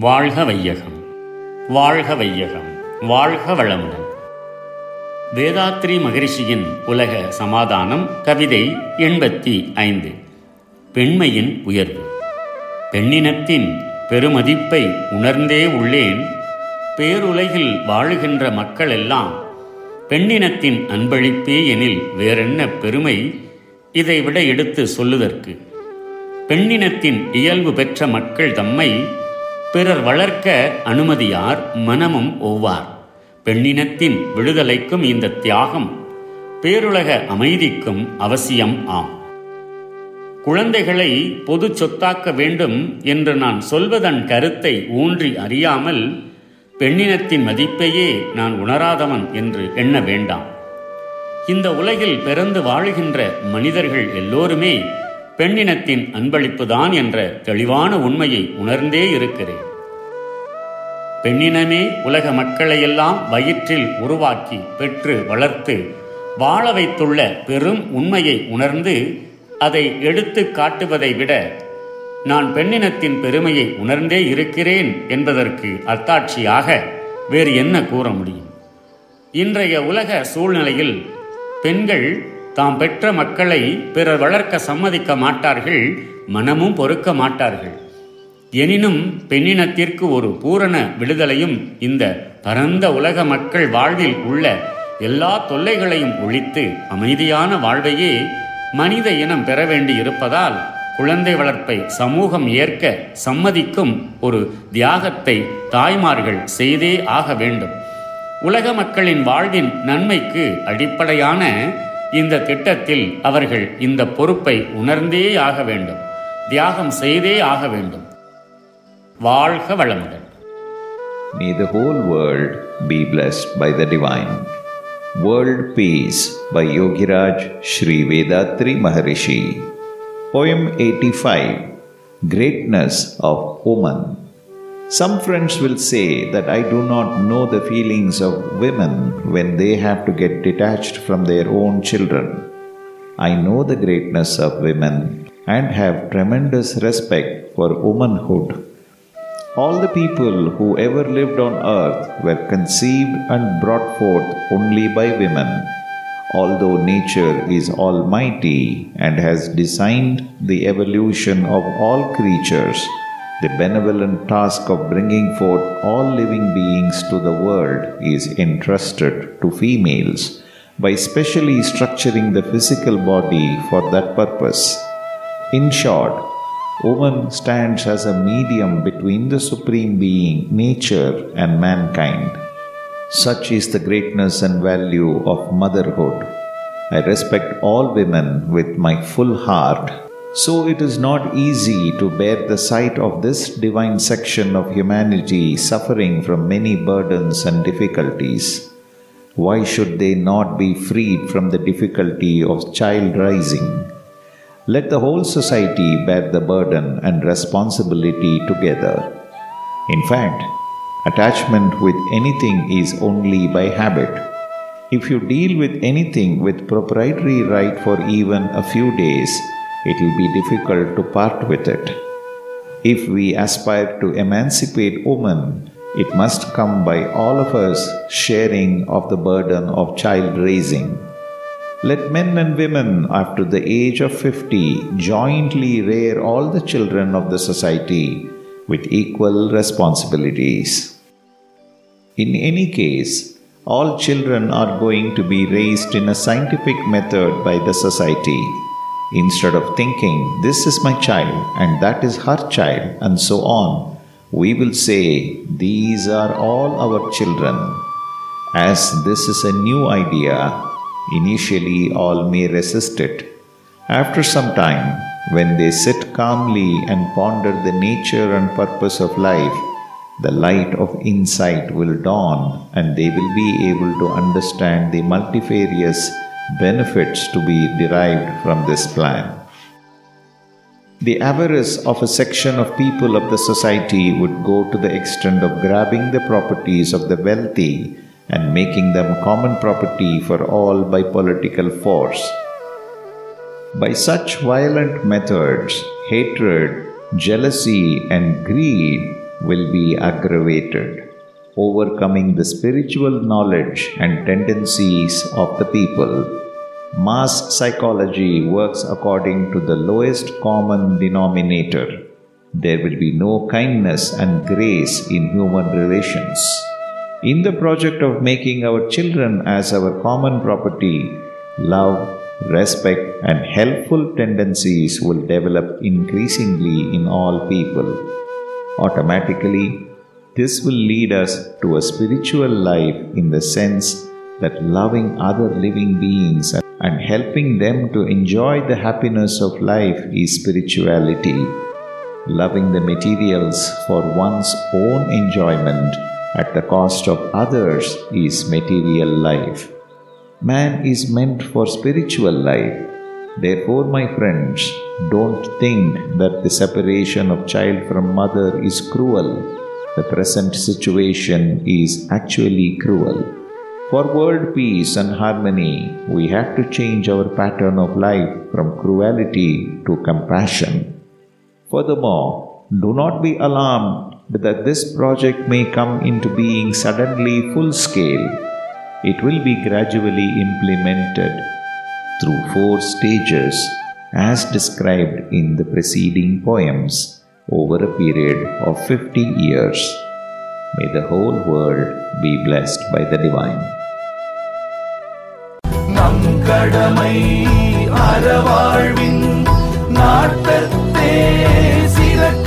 வாழ்க வையகம் வாழ்க வையகம் வாழ்க வளமுடன். வேதாத்ரி மகரிஷியின் உலக சமாதானம் கவிதை எண்பத்தி ஐந்து. பெண்மையின் உயர்வு. பெண்ணினத்தின் பெருமதிப்பை உணர்ந்தே உள்ளேன். பேருலகில் வாழுகின்ற மக்கள் எல்லாம் பெண்ணினத்தின் அன்பளிப்பே எனில் வேறென்ன பெருமை? இதைவிட எடுத்து சொல்லுதற்கு. பெண்ணினத்தின் இயல்பு பெற்ற மக்கள் தம்மை பிறர் வளர்க்க அனுமதியார் மனமும் ஒவ்வார். பெண்ணினத்தின் விடுதலைக்கும் இந்த தியாகம் பேருலக அமைதிக்கும் அவசியம் ஆம். குழந்தைகளை பொது சொத்தாக்க வேண்டும் என்று நான் சொல்வதன் கருத்தை ஊன்றி அறியாமல் பெண்ணினத்தின் மதிப்பையே நான் உணராதவன் என்று எண்ண வேண்டாம். இந்த உலகில் பிறந்து வாழுகின்ற மனிதர்கள் எல்லோருமே பெண்ணினத்தின் அன்பளிப்புதான் என்ற தெளிவான உண்மையை உணர்ந்தே இருக்கிறேன். பெண்ணினமே உலக மக்களையெல்லாம் வயிற்றில் உருவாக்கி பெற்று வளர்த்து வாழ வைத்துள்ள பெரும் உண்மையை உணர்ந்து அதை எடுத்து காட்டுவதை விட நான் பெண்ணினத்தின் பெருமையை உணர்ந்தே இருக்கிறேன் என்பதற்கு அத்தாட்சியாக வேறு என்ன கூற முடியும்? இன்றைய உலக சூழ்நிலையில் பெண்கள் தாம் பெற்ற மக்களை பிறர் வளர்க்க சம்மதிக்க மாட்டார்கள் மனமும் பொறுக்க மாட்டார்கள். எனினும் பெண்ணினத்திற்கு ஒரு பூரண விடுதலையும் இந்த பரந்த உலக மக்கள் வாழ்வில் உள்ள எல்லா தொல்லைகளையும் ஒழித்து அமைதியான வாழ்வையே மனித இனம் பெற வேண்டி இருப்பதால் குழந்தை வளர்ப்பை சமூகம் ஏற்க சம்மதிக்கும் ஒரு தியாகத்தை தாய்மார்கள் செய்தே ஆக வேண்டும். உலக மக்களின் வாழ்வின் நன்மைக்கு அடிப்படையான இந்த திட்டத்தில் அவர்கள் இந்த பொறுப்பை உணர்ந்தே ஆக வேண்டும் தியாகம் செய்தே ஆக வேண்டும் வாழ்க வளமுடன் May the whole world be blessed by the divine. World Peace by Yogiraj Sri Vedatri Maharishi. Poem 85 Greatness of Woman. Some friends will say that I do not know the feelings of women when they have to get detached from their own children. I know the greatness of women and have tremendous respect for womanhood. All the people who ever lived on earth were conceived and brought forth only by women. Although nature is almighty and has designed the evolution of all creatures, the benevolent task of bringing forth all living beings to the world is entrusted to females by specially structuring the physical body for that purpose. In short, woman stands as a medium between the Supreme Being, nature, and mankind. Such is the greatness and value of motherhood. I respect all women with my full heart, so it is not easy to bear the sight of this divine section of humanity suffering from many burdens and difficulties. Why should they not be freed from the difficulty of child raising? Let the whole society bear the burden and responsibility together. In fact, attachment with anything is only by habit. If you deal with anything with proprietary right for even a few days, it will be difficult to part with it. If we aspire to emancipate women, it must come by all of us sharing of the burden of child raising. Let men and women after the age of 50 jointly rear all the children of the society with equal responsibilities. In any case, all children are going to be raised in a scientific method by the society. Instead of thinking, this is my child and that is her child, and so on, we will say, these are all our children. As this is a new idea, initially all may resist it. After some time, when they sit calmly and ponder the nature and purpose of life, the light of insight will dawn and they will be able to understand the multifarious benefits to be derived from this plan. The avarice of a section of people of the society would go to the extent of grabbing the properties of the wealthy and making them common property for all by political force. By such violent methods, hatred, jealousy, and greed will be aggravated, overcoming the spiritual knowledge and tendencies of the people. Mass psychology works according to the lowest common denominator. There will be no kindness and grace in human relations. In the project of making our children as our common property, love, respect, and helpful tendencies will develop increasingly in all people. Automatically, this will lead us to a spiritual life in the sense that loving other living beings and helping them to enjoy the happiness of life is spirituality. Loving the materials for one's own enjoyment at the cost of others is material life. Man is meant for spiritual life. Therefore, my friends, don't think that the separation of child from mother is cruel. The present situation is actually cruel. For world peace and harmony, we have to change our pattern of life from cruelty to compassion. Furthermore, do not be alarmed that this project may come into being suddenly full scale. It will be gradually implemented through four stages as described in the preceding poems over a period of 50 years. May the whole world be blessed by the divine. நம் கடமை அறவாழ்வின் நாட்டத்தே சிறக்க